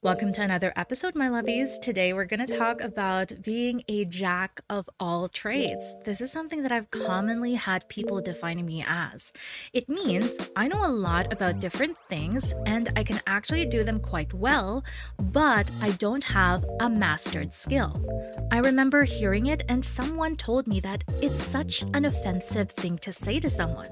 Welcome to another episode, my lovies. Today we're going to talk about being a jack of all trades. This is something that I've commonly had people defining me as. It means I know a lot about different things and I can actually do them quite well, but I don't have a mastered skill. I remember hearing it and someone told me that it's such an offensive thing to say to someone.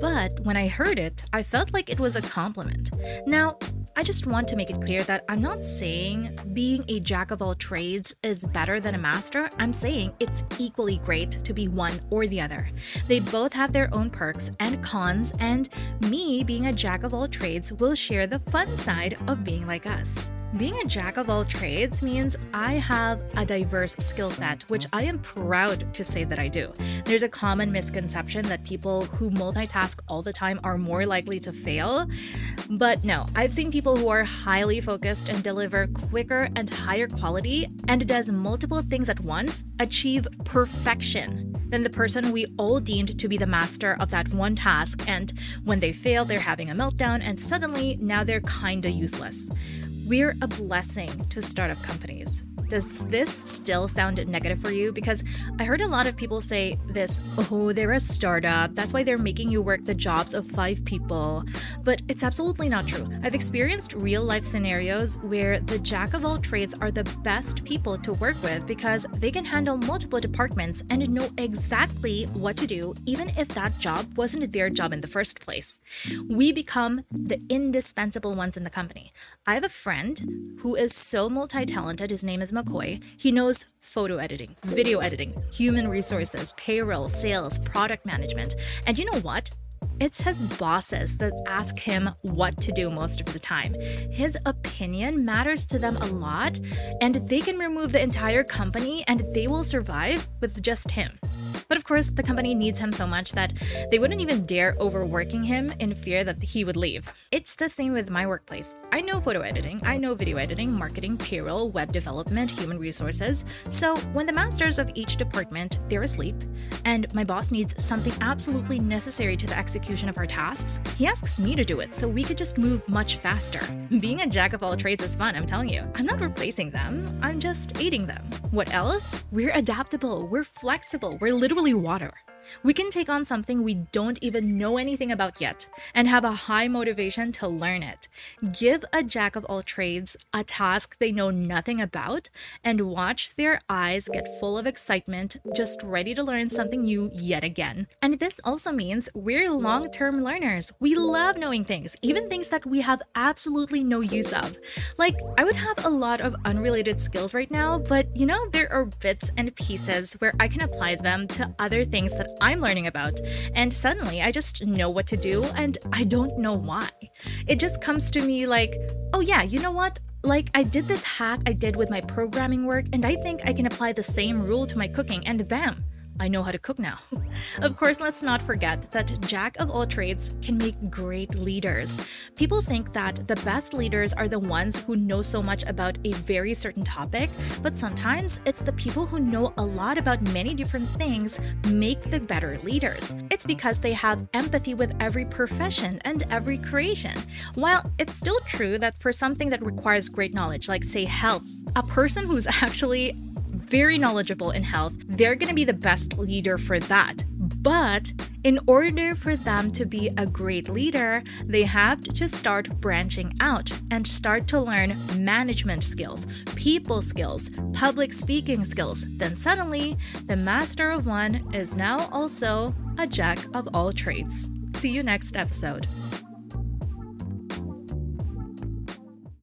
But when I heard it, I felt like it was a compliment. Now, I just want to make it clear that I'm not saying being a jack of all trades is better than a master. I'm saying it's equally great to be one or the other. They both have their own perks and cons, and me being a jack of all trades will share the fun side of being like us. Being a jack of all trades means I have a diverse skill set, which I am proud to say that I do. There's a common misconception that people who multitask all the time are more likely to fail. But no, I've seen people who are highly focused and deliver quicker and higher quality and does multiple things at once achieve perfection than the person we all deemed to be the master of that one task. And when they fail, they're having a meltdown and suddenly now they're kinda useless. We're a blessing to startup companies. Does this still sound negative for you? Because I heard a lot of people say this oh, they're a startup. That's why they're making you work the jobs of five people. But it's absolutely not true. I've experienced real life scenarios where the jack of all trades are the best people to work with because they can handle multiple departments and know exactly what to do, even if that job wasn't their job in the first place. We become the indispensable ones in the company. I have a friend who is so multi talented. His name is McCoy. He knows photo editing, video editing, human resources, payroll, sales, product management. And you know what? It's his bosses that ask him what to do most of the time. His opinion matters to them a lot, and they can remove the entire company and they will survive with just him. But of course, the company needs him so much that they wouldn't even dare overworking him in fear that he would leave. It's the same with my workplace. I know photo editing, I know video editing, marketing, payroll, web development, human resources. So when the masters of each department they're asleep and my boss needs something absolutely necessary to the execution of our tasks, he asks me to do it so we could just move much faster. Being a jack of all trades is fun, I'm telling you. I'm not replacing them, I'm just aiding them. What else? We're adaptable, we're flexible, we're literally water. We can take on something we don't even know anything about yet and have a high motivation to learn it. Give a jack of all trades a task they know nothing about and watch their eyes get full of excitement, just ready to learn something new yet again. And this also means we're long term learners. We love knowing things, even things that we have absolutely no use of. Like, I would have a lot of unrelated skills right now, but you know, there are bits and pieces where I can apply them to other things that I'm learning about. And suddenly I just know what to do and I don't know why. It just comes to me like, oh yeah, you know what? Like, I did this hack I did with my programming work, and I think I can apply the same rule to my cooking, and bam, I know how to cook now. of oh. course, let's not forget that jack of all trades can make great leaders. People think that the best leaders are the ones who know so much about a very certain topic, but sometimes it's the people who know a lot about many different things make the better leaders. It's because they have empathy with every profession and every creation. While it's still true that for something that requires great knowledge, like say health, a person who's actually very knowledgeable in health, they're going to be the best leader for that. But in order for them to be a great leader, they have to start branching out and start to learn management skills, people skills, public speaking skills. Then suddenly, the master of one is now also a jack of all trades. See you next episode.